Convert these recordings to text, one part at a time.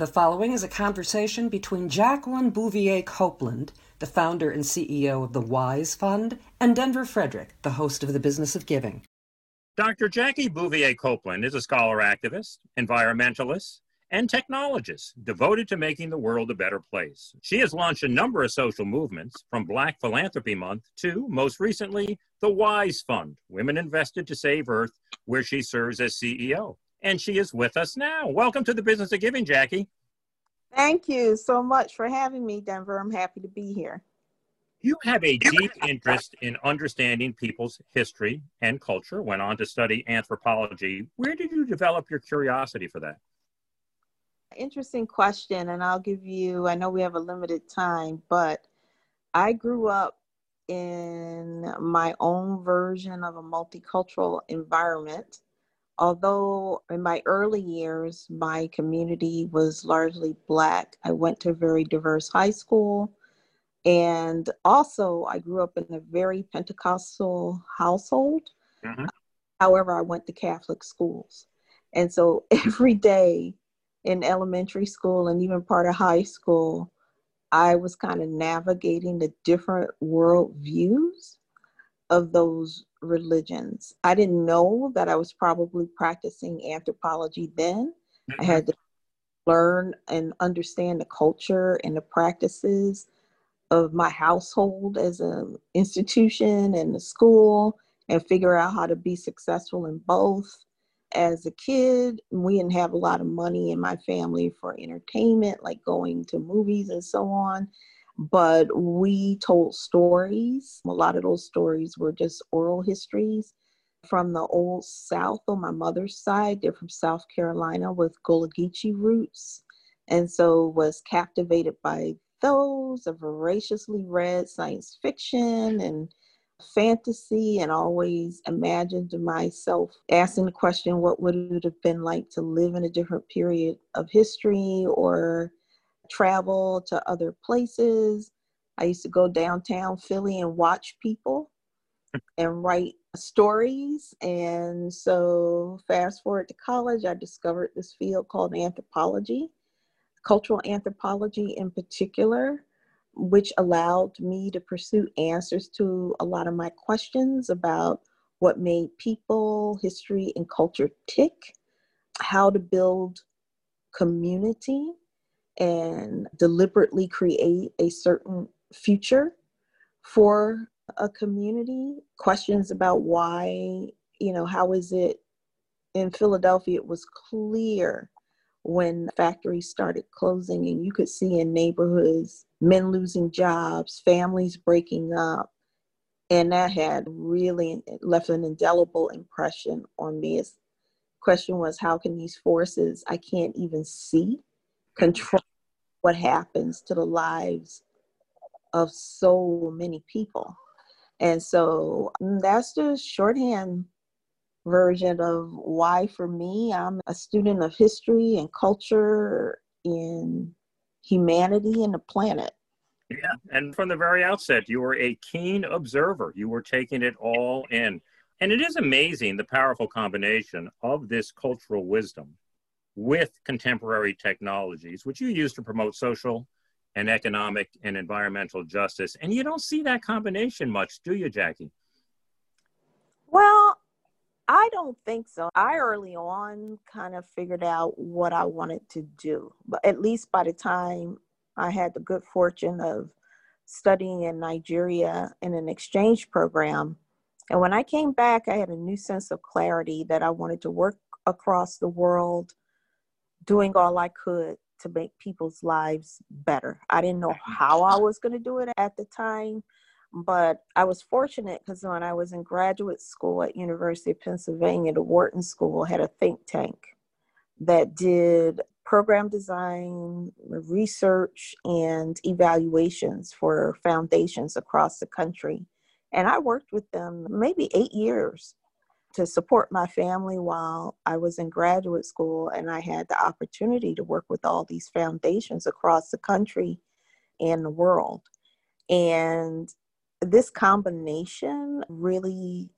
The following is a conversation between Jacqueline Bouvier Copeland, the founder and CEO of the WISE Fund, and Denver Frederick, the host of The Business of Giving. Dr. Jackie Bouvier Copeland is a scholar activist, environmentalist, and technologist devoted to making the world a better place. She has launched a number of social movements, from Black Philanthropy Month to, most recently, the WISE Fund, Women Invested to Save Earth, where she serves as CEO and she is with us now. Welcome to the Business of Giving, Jackie. Thank you so much for having me, Denver. I'm happy to be here. You have a deep interest in understanding people's history and culture, went on to study anthropology. Where did you develop your curiosity for that? Interesting question, and I'll give you, I know we have a limited time, but I grew up in my own version of a multicultural environment although in my early years, my community was largely Black, I went to a very diverse high school. And also, I grew up in a very Pentecostal household. Mm-hmm. However, I went to Catholic schools. And so every day in elementary school and even part of high school, I was kind of navigating the different world views of those religions. I didn't know that I was probably practicing anthropology then. Mm-hmm. I had to learn and understand the culture and the practices of my household as an institution and a school and figure out how to be successful in both. As a kid, we didn't have a lot of money in my family for entertainment, like going to movies and so on but we told stories. A lot of those stories were just oral histories from the old South on my mother's side. They're from South Carolina with Gullah Geechee roots. And so was captivated by those, a voraciously read science fiction and fantasy and always imagined myself asking the question what would it have been like to live in a different period of history or travel to other places. I used to go downtown Philly and watch people and write stories. And so, fast forward to college, I discovered this field called anthropology, cultural anthropology in particular, which allowed me to pursue answers to a lot of my questions about what made people, history, and culture tick, how to build community and deliberately create a certain future for a community. Questions about why, you know, how is it in Philadelphia? It was clear when factories started closing, and you could see in neighborhoods men losing jobs, families breaking up. And that had really left an indelible impression on me. As question was, how can these forces I can't even see control what happens to the lives of so many people. And so mm, that's the shorthand version of why, for me, I'm a student of history and culture in humanity and the planet. Yeah, and from the very outset, you were a keen observer. You were taking it all in. And it is amazing the powerful combination of this cultural wisdom with contemporary technologies, which you use to promote social and economic and environmental justice. And you don't see that combination much, do you, Jackie? Well, I don't think so. I early on kind of figured out what I wanted to do, but at least by the time I had the good fortune of studying in Nigeria in an exchange program. And when I came back, I had a new sense of clarity that I wanted to work across the world doing all I could to make people's lives better. I didn't know how I was going to do it at the time, but I was fortunate because when I was in graduate school at University of Pennsylvania, the Wharton School had a think tank that did program design, research, and evaluations for foundations across the country. And I worked with them maybe eight years to support my family while I was in graduate school, and I had the opportunity to work with all these foundations across the country and the world. And this combination really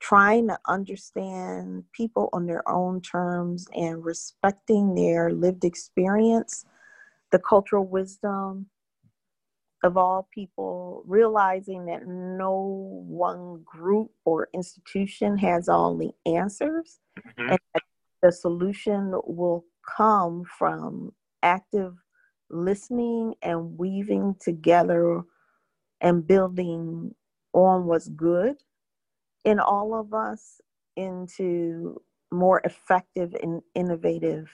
trying to understand people on their own terms and respecting their lived experience, the cultural wisdom of all people, realizing that no one group or institution has all the answers, mm-hmm. and the solution will come from active listening and weaving together and building on what's good in all of us into more effective and innovative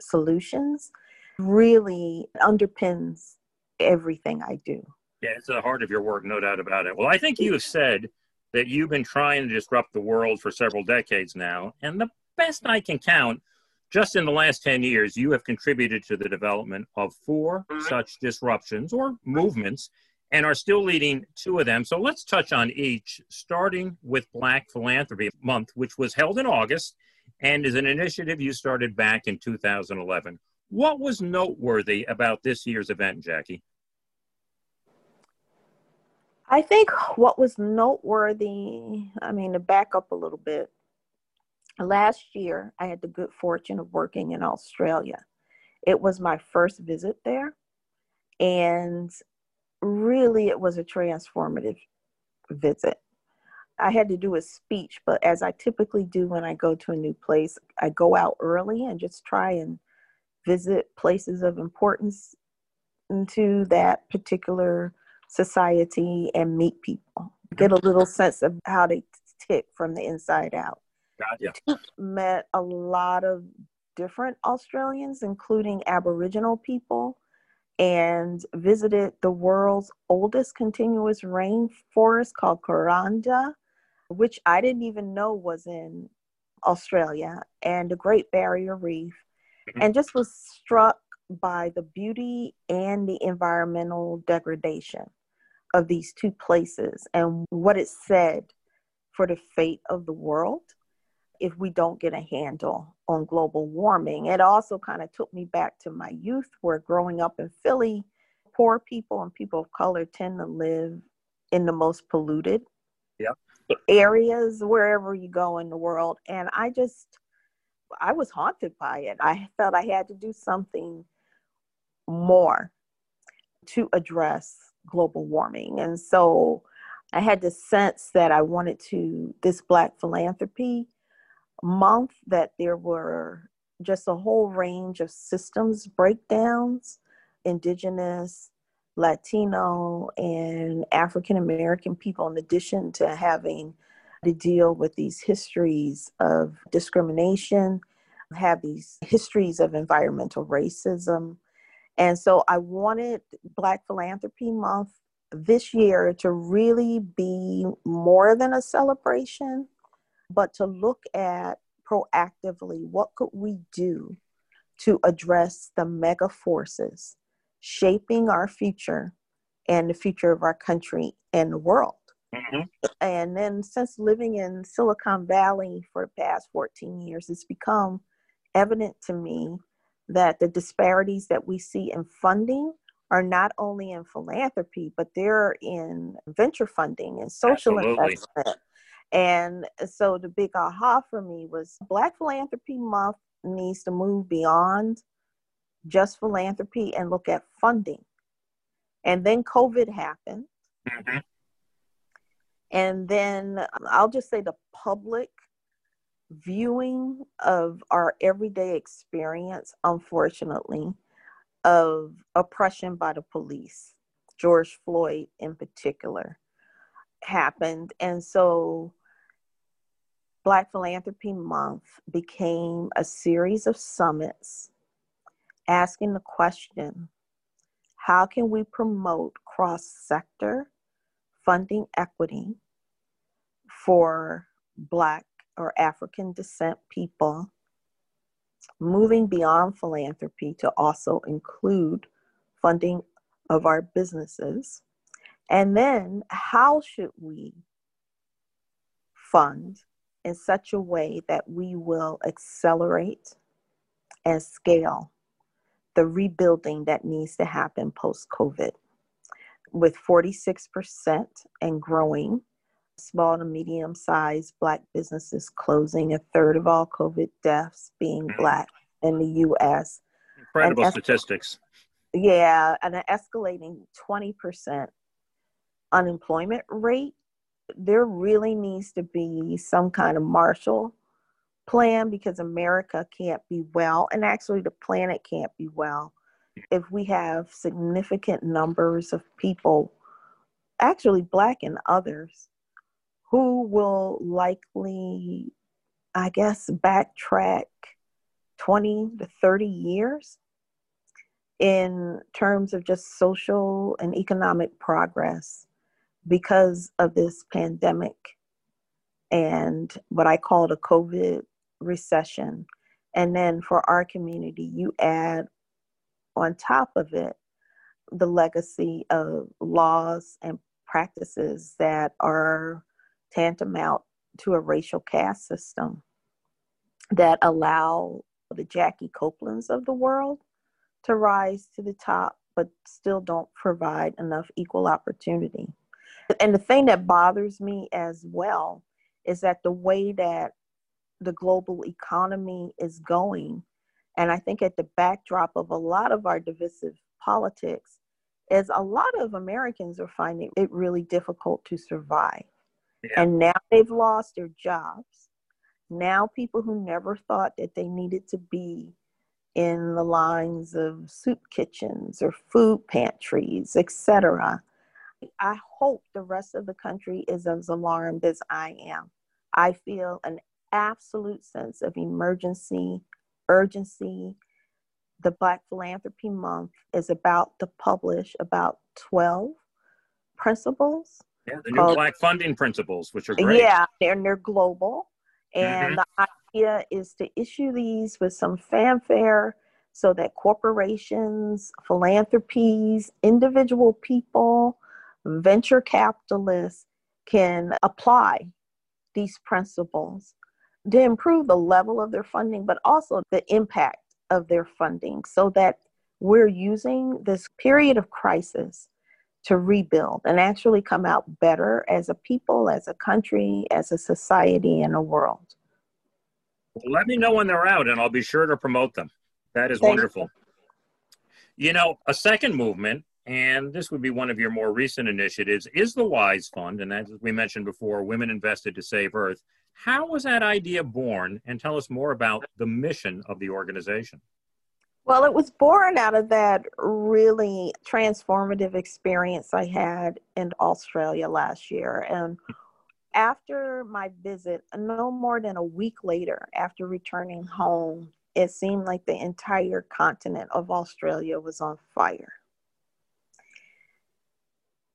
solutions really underpins everything I do. Yeah, it's the heart of your work, no doubt about it. Well, I think you have said that you've been trying to disrupt the world for several decades now. And the best I can count, just in the last 10 years, you have contributed to the development of 4 mm-hmm. such disruptions or movements and are still leading two of them. So let's touch on each, starting with Black Philanthropy Month, which was held in August and is an initiative you started back in 2011. What was noteworthy about this year's event, Jackie? I think what was noteworthy, I mean, to back up a little bit, last year I had the good fortune of working in Australia. It was my first visit there. And really it was a transformative visit. I had to do a speech, but as I typically do when I go to a new place, I go out early and just try and visit places of importance into that particular society and meet people, get a little sense of how they tick from the inside out. Gotcha. Met a lot of different Australians, including Aboriginal people and visited the world's oldest continuous rainforest called Kuranda, which I didn't even know was in Australia, and the Great Barrier Reef. Mm-hmm. and just was struck by the beauty and the environmental degradation of these two places and what it said for the fate of the world if we don't get a handle on global warming. It also kind of took me back to my youth, where growing up in Philly, poor people and people of color tend to live in the most polluted yep. areas wherever you go in the world. And I just, I was haunted by it. I felt I had to do something more to address global warming. And so I had the sense that I wanted to, this Black philanthropy month that there were just a whole range of systems breakdowns, indigenous, Latino, and African American people, in addition to having to deal with these histories of discrimination, have these histories of environmental racism. And so I wanted Black Philanthropy Month this year to really be more than a celebration, but to look at proactively what could we do to address the mega forces shaping our future and the future of our country and the world. Mm-hmm. And then, since living in Silicon Valley for the past 14 years, it's become evident to me that the disparities that we see in funding are not only in philanthropy, but they're in venture funding and social Absolutely. investment and so the big aha for me was Black Philanthropy Month needs to move beyond just philanthropy and look at funding. And then COVID happened. Mm-hmm. And then um, I'll just say the public viewing of our everyday experience, unfortunately, of oppression by the police, George Floyd in particular, happened. And so Black Philanthropy Month became a series of summits asking the question how can we promote cross sector funding equity for Black or African descent people, moving beyond philanthropy to also include funding of our businesses? And then, how should we fund in such a way that we will accelerate and scale the rebuilding that needs to happen post COVID. With 46% and growing small to medium sized Black businesses closing, a third of all COVID deaths being mm-hmm. Black in the US. Incredible es- statistics. Yeah, and an escalating 20% unemployment rate. There really needs to be some kind of Marshall plan because America can't be well, and actually the planet can't be well if we have significant numbers of people, actually Black and others, who will likely, I guess, backtrack 20 to 30 years in terms of just social and economic progress because of this pandemic and what I call the COVID recession. And then for our community, you add on top of it the legacy of laws and practices that are tantamount to a racial caste system that allow the Jackie Copelands of the world to rise to the top, but still don't provide enough equal opportunity. And the thing that bothers me as well is that the way that the global economy is going, and I think at the backdrop of a lot of our divisive politics, is a lot of Americans are finding it really difficult to survive. Yeah. And now they've lost their jobs. Now people who never thought that they needed to be in the lines of soup kitchens or food pantries, etc. I hope the rest of the country is as alarmed as I am. I feel an absolute sense of emergency, urgency. The Black Philanthropy Month is about to publish about 12 principles. Yeah, the new called, Black funding principles, which are great. Yeah, they're, they're global. And mm-hmm. the idea is to issue these with some fanfare so that corporations, philanthropies, individual people, venture capitalists can apply these principles to improve the level of their funding, but also the impact of their funding so that we're using this period of crisis to rebuild and actually come out better as a people, as a country, as a society, and a world. Let me know when they're out and I'll be sure to promote them. That is Thank wonderful. You. you know, a second movement, and this would be one of your more recent initiatives, is the WISE Fund. And as we mentioned before, Women Invested to Save Earth. How was that idea born? And tell us more about the mission of the organization. Well, it was born out of that really transformative experience I had in Australia last year. And after my visit, no more than a week later, after returning home, it seemed like the entire continent of Australia was on fire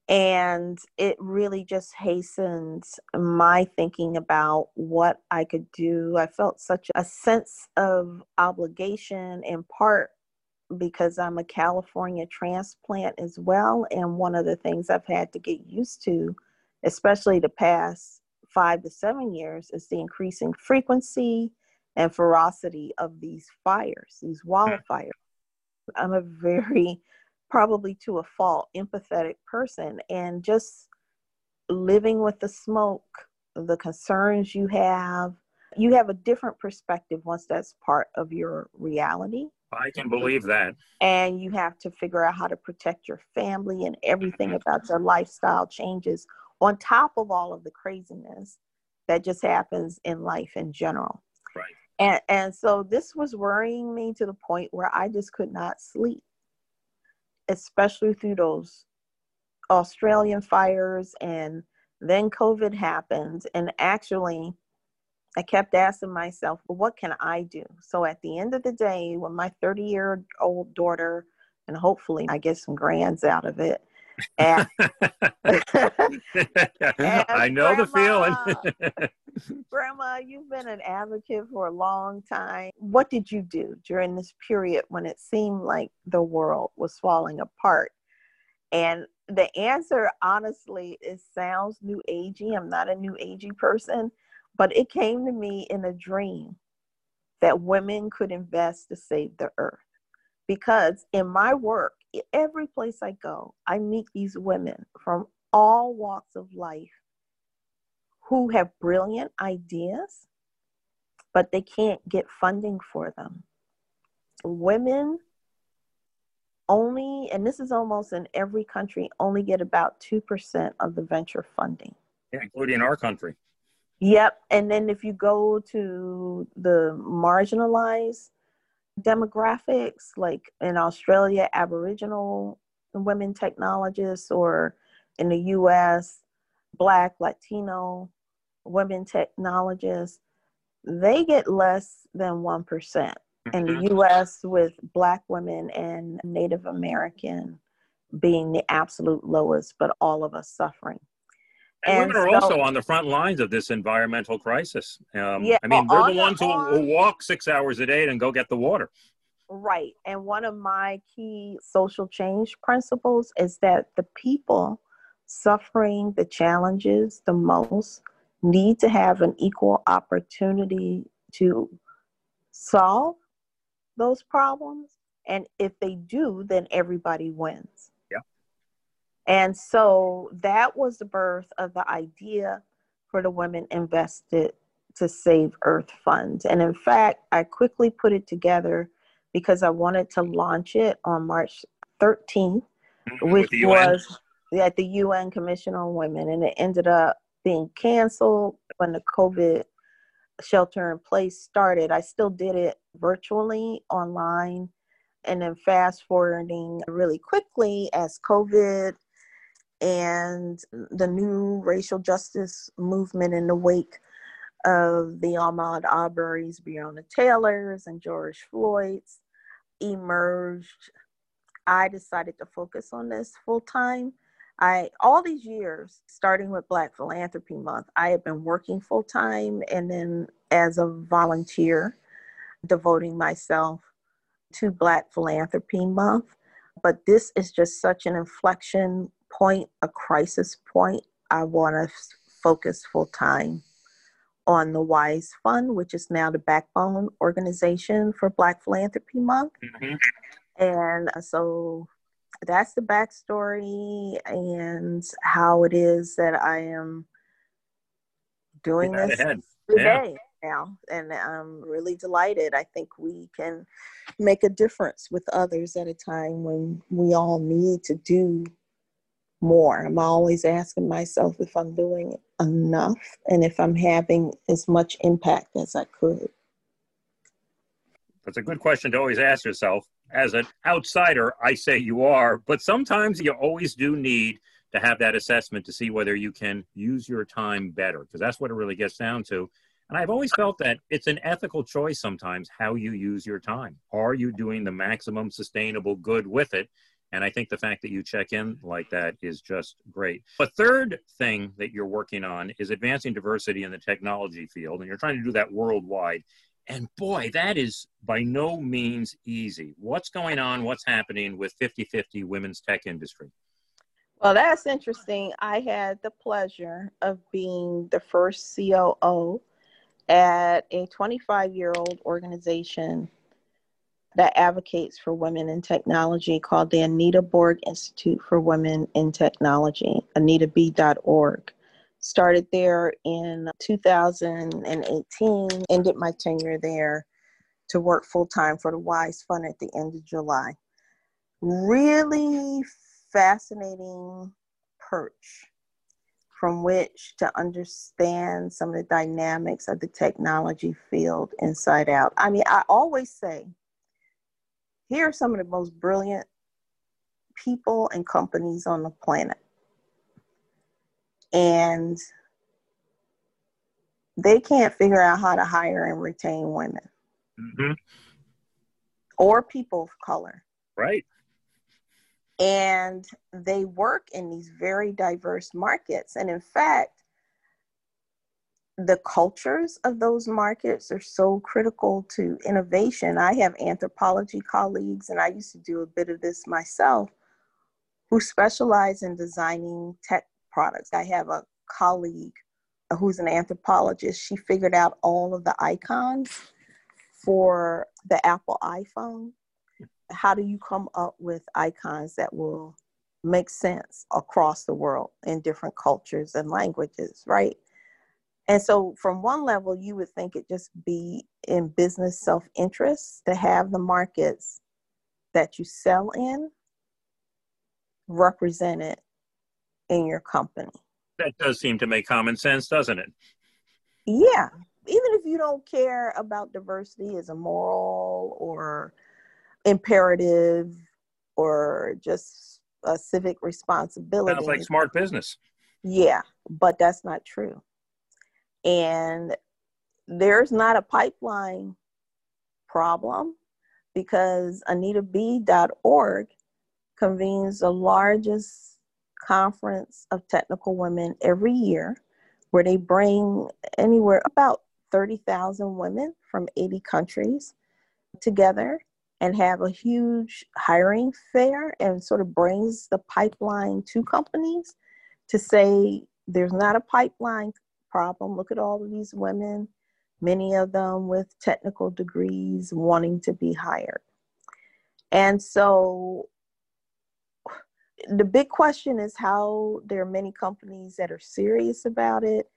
and it really just hastened my thinking about what I could do. I felt such a sense of obligation in part because I'm a California transplant as well. And one of the things I've had to get used to, especially the past five to seven years, is the increasing frequency and ferocity of these fires, these hmm. wildfires. I'm a very probably to a fault empathetic person and just living with the smoke the concerns you have you have a different perspective once that's part of your reality. I can believe that. And you have to figure out how to protect your family and everything mm-hmm. about your lifestyle changes on top of all of the craziness that just happens in life in general. Right. And and so this was worrying me to the point where i just could not sleep especially through those Australian fires and then COVID happened. And actually, I kept asking myself, well, what can I do? So at the end of the day, when my 30 year old daughter, and hopefully I get some grands out of it. Eh. And, I know the feeling. Grandma, you've been an advocate for a long time. What did you do during this period when it seemed like the world was falling apart? And the answer, honestly, it sounds new agey. I'm not a new agey person, but it came to me in a dream that women could invest to save the earth. Because in my work, every place I go, I meet these women from all walks of life who have brilliant ideas, but they can't get funding for them. Women only, and this is almost in every country, only get about 2% of the venture funding. Yeah, including our country. Yep. And then if you go to the marginalized demographics, like in Australia, Aboriginal women technologists, or in the US, Black, Latino women technologists, they get less than 1% in the mm-hmm. US with Black women and Native American being the absolute lowest, but all of us suffering. And, and women are so, also on the front lines of this environmental crisis. Um, yeah, I mean, they're the ones who, who walk six hours a day and go get the water. Right. And one of my key social change principles is that the people suffering the challenges the most need to have an equal opportunity to solve those problems. And if they do, then everybody wins. And so that was the birth of the idea for the Women Invested to Save Earth Fund. And in fact, I quickly put it together because I wanted to launch it on March 13th, mm-hmm. which was at the UN Commission on Women. And it ended up being canceled when the COVID shelter in place started. I still did it virtually online and then fast forwarding really quickly as COVID and the new racial justice movement in the wake of the Ahmaud Arbery's, Breonna Taylor's, and George Floyd's emerged. I decided to focus on this full time. I all these years, starting with Black Philanthropy Month, I have been working full time and then as a volunteer devoting myself to Black Philanthropy Month. But this is just such an inflection point, a crisis point. I want to focus full time on the WISE Fund, which is now the backbone organization for Black Philanthropy Month. Mm-hmm. And uh, so that's the backstory and how it is that I am doing this today. Yeah now and i'm really delighted i think we can make a difference with others at a time when we all need to do more i'm always asking myself if i'm doing enough and if i'm having as much impact as i could that's a good question to always ask yourself as an outsider i say you are but sometimes you always do need to have that assessment to see whether you can use your time better because that's what it really gets down to and I've always felt that it's an ethical choice sometimes how you use your time. Are you doing the maximum sustainable good with it? And I think the fact that you check in like that is just great. A third thing that you're working on is advancing diversity in the technology field, and you're trying to do that worldwide. And boy, that is by no means easy. What's going on? What's happening with 50 50 women's tech industry? Well, that's interesting. I had the pleasure of being the first COO at a 25 year old organization that advocates for women in technology called the Anita Borg Institute for Women in Technology, anitab.org. Started there in 2018, ended my tenure there to work full time for the WISE Fund at the end of July. Really fascinating perch from which to understand some of the dynamics of the technology field inside out. I mean, I always say, here are some of the most brilliant people and companies on the planet. And they can't figure out how to hire and retain women mm-hmm. or people of color. Right and they work in these very diverse markets. And in fact, the cultures of those markets are so critical to innovation. I have anthropology colleagues, and I used to do a bit of this myself, who specialize in designing tech products. I have a colleague who's an anthropologist. She figured out all of the icons for the Apple iPhone how do you come up with icons that will make sense across the world in different cultures and languages, right? And so, from one level, you would think it just be in business self interest to have the markets that you sell in represented in your company. That does seem to make common sense, doesn't it? Yeah. Even if you don't care about diversity as a moral or imperative or just a civic responsibility. Sounds like smart business. Yeah, but that's not true. And there's not a pipeline problem because AnitaB.org convenes the largest conference of technical women every year where they bring anywhere about 30,000 women from 80 countries together and have a huge hiring fair and sort of brings the pipeline to companies to say there's not a pipeline problem. Look at all of these women, many of them with technical degrees wanting to be hired. And so the big question is how there are many companies that are serious about it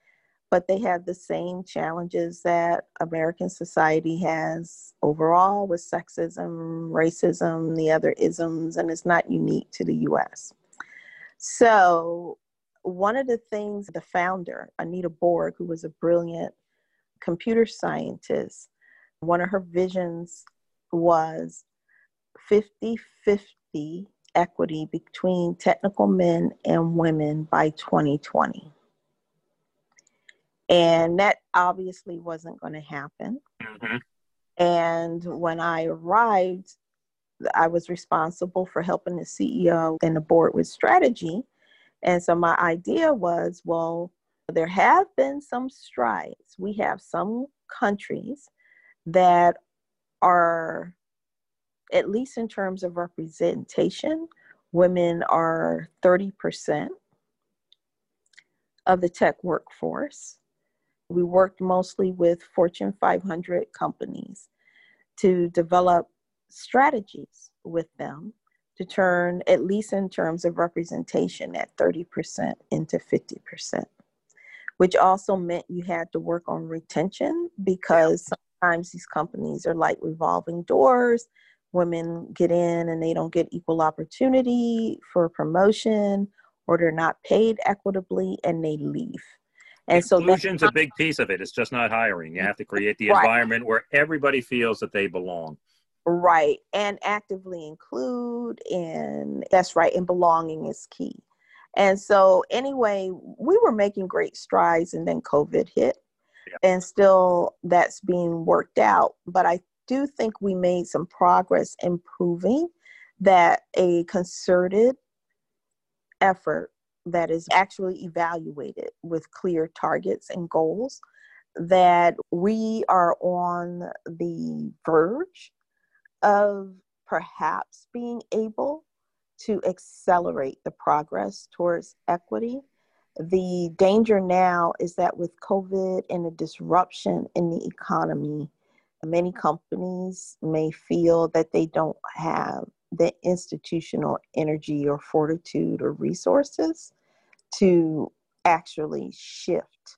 but they have the same challenges that American society has overall with sexism, racism, the other isms, and it's not unique to the US. So, one of the things the founder, Anita Borg, who was a brilliant computer scientist, one of her visions was 50 50 equity between technical men and women by 2020. And that obviously wasn't going to happen. Mm-hmm. And when I arrived, I was responsible for helping the CEO and the board with strategy. And so my idea was well, there have been some strides. We have some countries that are, at least in terms of representation, women are 30% of the tech workforce. We worked mostly with Fortune 500 companies to develop strategies with them to turn, at least in terms of representation, at 30% into 50%, which also meant you had to work on retention because sometimes these companies are like revolving doors. Women get in and they don't get equal opportunity for promotion or they're not paid equitably and they leave. And Inclusion's so a big piece of it. It's just not hiring. You have to create the right. environment where everybody feels that they belong. Right. And actively include and that's right. And belonging is key. And so anyway, we were making great strides and then COVID hit. Yeah. And still that's being worked out. But I do think we made some progress in proving that a concerted effort that is actually evaluated with clear targets and goals, that we are on the verge of perhaps being able to accelerate the progress towards equity. The danger now is that with COVID and a disruption in the economy, many companies may feel that they don't have the institutional energy or fortitude or resources to actually shift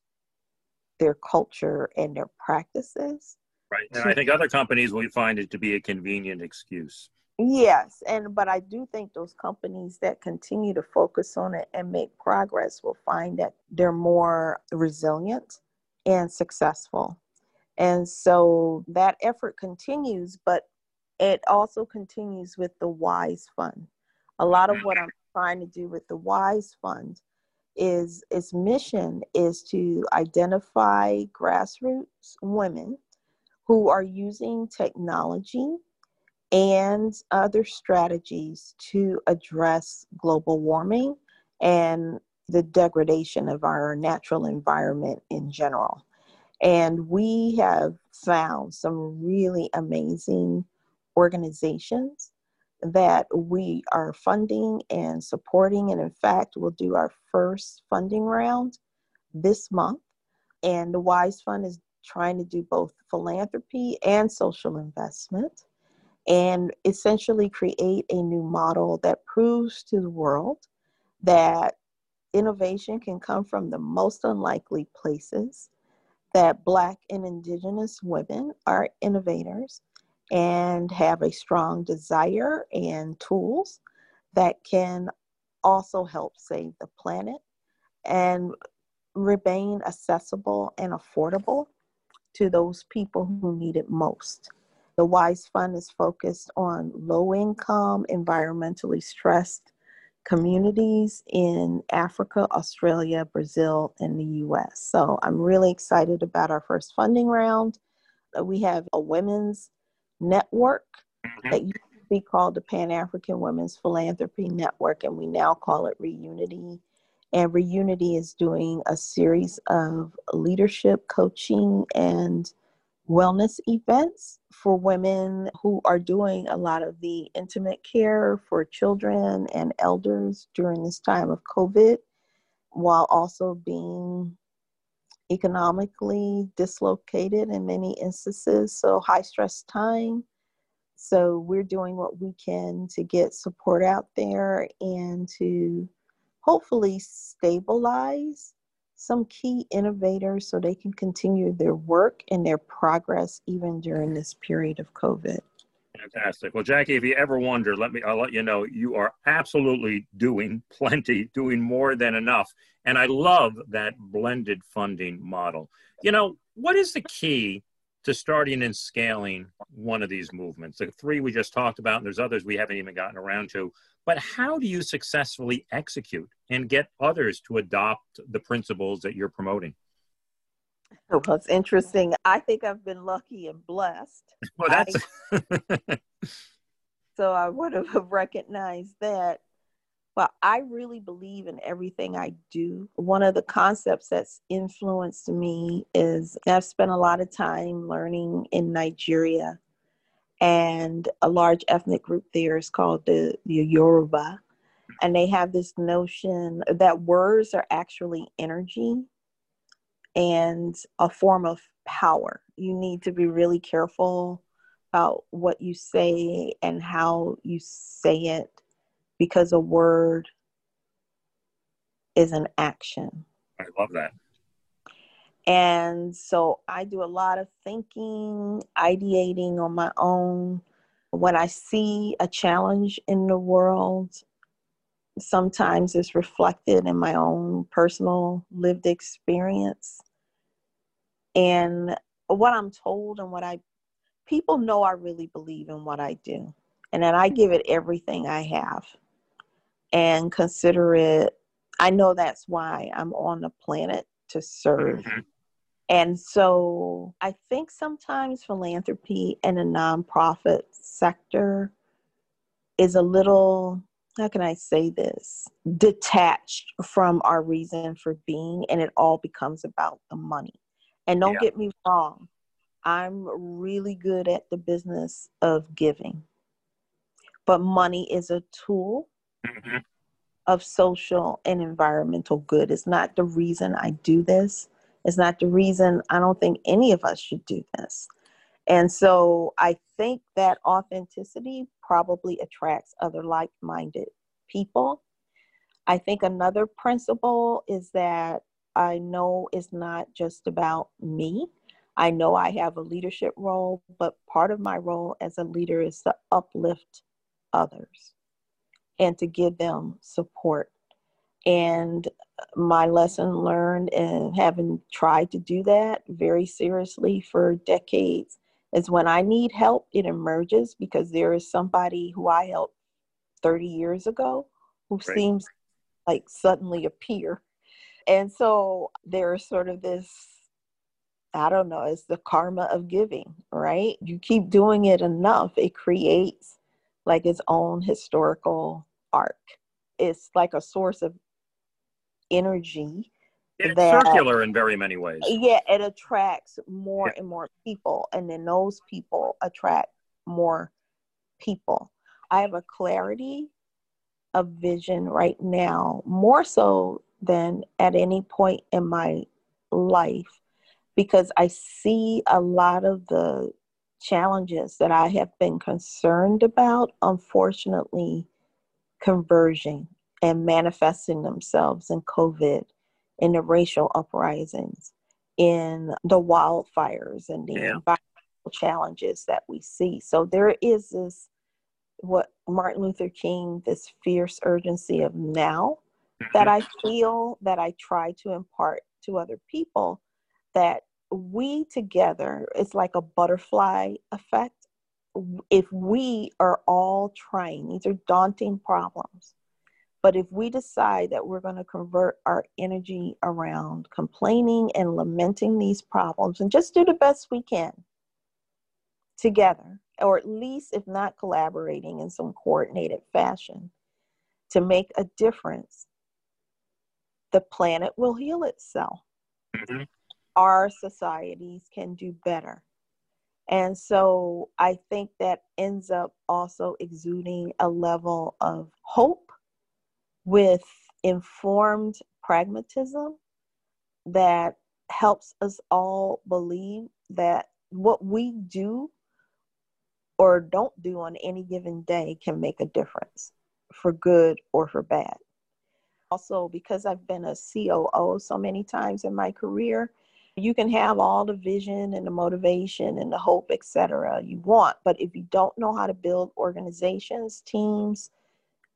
their culture and their practices. Right. And I think other companies will find it to be a convenient excuse. Yes, and but I do think those companies that continue to focus on it and make progress will find that they're more resilient and successful. And so that effort continues, but it also continues with the WISE Fund. A lot of what I'm trying to do with the WISE Fund is its mission is to identify grassroots women who are using technology and other strategies to address global warming and the degradation of our natural environment in general. And we have found some really amazing organizations that we are funding and supporting. And in fact, we'll do our first funding round this month. And the WISE Fund is trying to do both philanthropy and social investment and essentially create a new model that proves to the world that innovation can come from the most unlikely places that Black and Indigenous women are innovators and have a strong desire and tools that can also help save the planet and remain accessible and affordable to those people who need it most. The WISE Fund is focused on low income, environmentally stressed communities in Africa, Australia, Brazil, and the US. So I'm really excited about our first funding round. Uh, we have a women's network mm-hmm. that used to be called the Pan African Women's Philanthropy Network, and we now call it Reunity. And Reunity is doing a series of leadership coaching and wellness events for women who are doing a lot of the intimate care for children and elders during this time of COVID, while also being economically dislocated in many instances. So, high stress time. So, we're doing what we can to get support out there and to hopefully stabilize some key innovators so they can continue their work and their progress even during this period of COVID. Fantastic. Well, Jackie, if you ever wonder, let me, I'll let you know you are absolutely doing plenty, doing more than enough. And I love that blended funding model. You know, what is the key to starting and scaling one of these movements? The three we just talked about, and there's others we haven't even gotten around to. But how do you successfully execute and get others to adopt the principles that you're promoting? Oh, well, it's interesting. I think I've been lucky and blessed. Well, that's. I, so I would have recognized that. I really believe in everything I do. One of the concepts that's influenced me is I've spent a lot of time learning in Nigeria and a large ethnic group there is called the, the Yoruba. And they have this notion that words are actually energy and a form of power. You need to be really careful about what you say and how you say it because a word is an action. I love that. And so I do a lot of thinking, ideating on my own. When I see a challenge in the world, sometimes it's reflected in my own personal lived experience. And what I'm told and what I, people know I really believe in what I do. And that I give it everything I have and consider it, I know that's why I'm on the planet to serve. Mm-hmm. And so I think sometimes philanthropy and the nonprofit sector is a little, how can I say this, detached from our reason for being, and it all becomes about the money. And don't yeah. get me wrong, I'm really good at the business of giving, but money is a tool. Mm-hmm of social and environmental good. It's not the reason I do this. It's not the reason I don't think any of us should do this. And so I think that authenticity probably attracts other like minded people. I think another principle is that I know it's not just about me. I know I have a leadership role, but part of my role as a leader is to uplift others and to give them support. And my lesson learned and having tried to do that very seriously for decades is when I need help, it emerges because there is somebody who I helped 30 years ago who right. seems like suddenly appear. And so there's sort of this I don't know, it's the karma of giving, right? You keep doing it enough, it creates like its own historical arc. It's like a source of energy. It's that, circular in very many ways. Yeah, it attracts more yeah. and more people, and then those people attract more people. I have a clarity of vision right now, more so than at any point in my life, because I see a lot of the challenges that I have been concerned about, unfortunately, converging and manifesting themselves in COVID, in the racial uprisings, in the wildfires and the yeah. environmental challenges that we see. So there is this what Martin Luther King, this fierce urgency of now that mm-hmm. I feel that I try to impart to other people that we together, it's like a butterfly effect. If we are all trying, these are daunting problems, but if we decide that we're going to convert our energy around complaining and lamenting these problems and just do the best we can together, or at least if not collaborating in some coordinated fashion to make a difference, the planet will heal itself. Mm-hmm. Our societies can do better. And so I think that ends up also exuding a level of hope with informed pragmatism that helps us all believe that what we do or don't do on any given day can make a difference for good or for bad. Also, because I've been a COO so many times in my career, you can have all the vision and the motivation and the hope, etc. you want, but if you don't know how to build organizations, teams,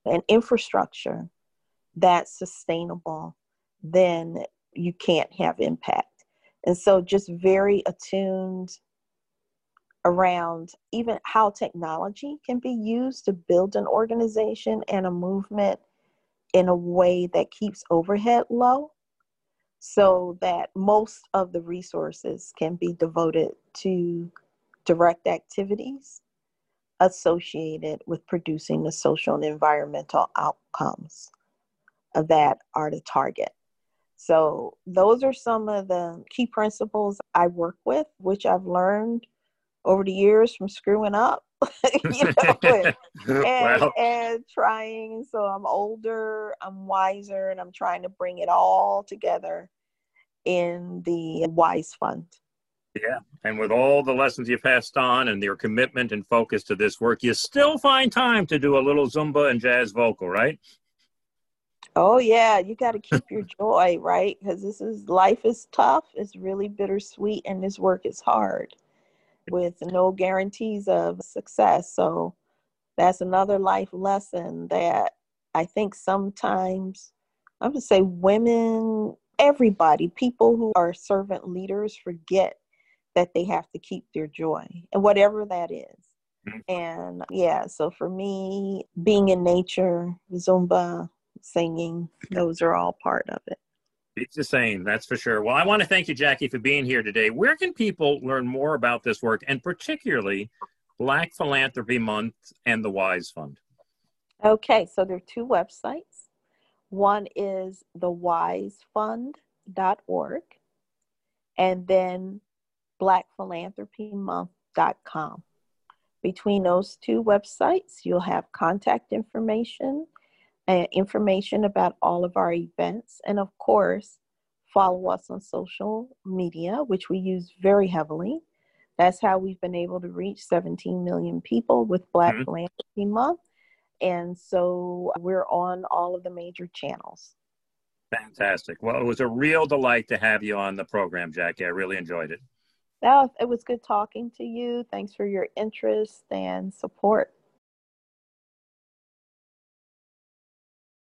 and infrastructure that's sustainable, then you can't have impact. And so just very attuned around even how technology can be used to build an organization and a movement in a way that keeps overhead low so that most of the resources can be devoted to direct activities associated with producing the social and environmental outcomes that are the target. So, those are some of the key principles I work with, which I've learned over the years from screwing up, you know, and, and, and trying. So I'm older, I'm wiser, and I'm trying to bring it all together in the Wise Fund. Yeah. And with all the lessons you passed on and your commitment and focus to this work, you still find time to do a little Zumba and jazz vocal, right? Oh yeah, you got to keep your joy, right? Because this is life is tough, it's really bittersweet, and this work is hard with no guarantees of success. So that's another life lesson that I think sometimes I'm gonna say women, everybody, people who are servant leaders forget that they have to keep their joy and whatever that is. Mm-hmm. And yeah, so for me, being in nature, Zumba, singing, those are all part of it. It's the same, that's for sure. Well, I want to thank you, Jackie, for being here today. Where can people learn more about this work and particularly Black Philanthropy Month and the WISE Fund? Okay, so there are two websites. One is thewisefund.org and then blackphilanthropymonth.com. Between those two websites, you'll have contact information uh, information about all of our events. And of course, follow us on social media, which we use very heavily. That's how we've been able to reach 17 million people with Black mm-hmm. Philanthropy Month. And so we're on all of the major channels. Fantastic. Well, it was a real delight to have you on the program, Jackie. I really enjoyed it. That it was good talking to you. Thanks for your interest and support.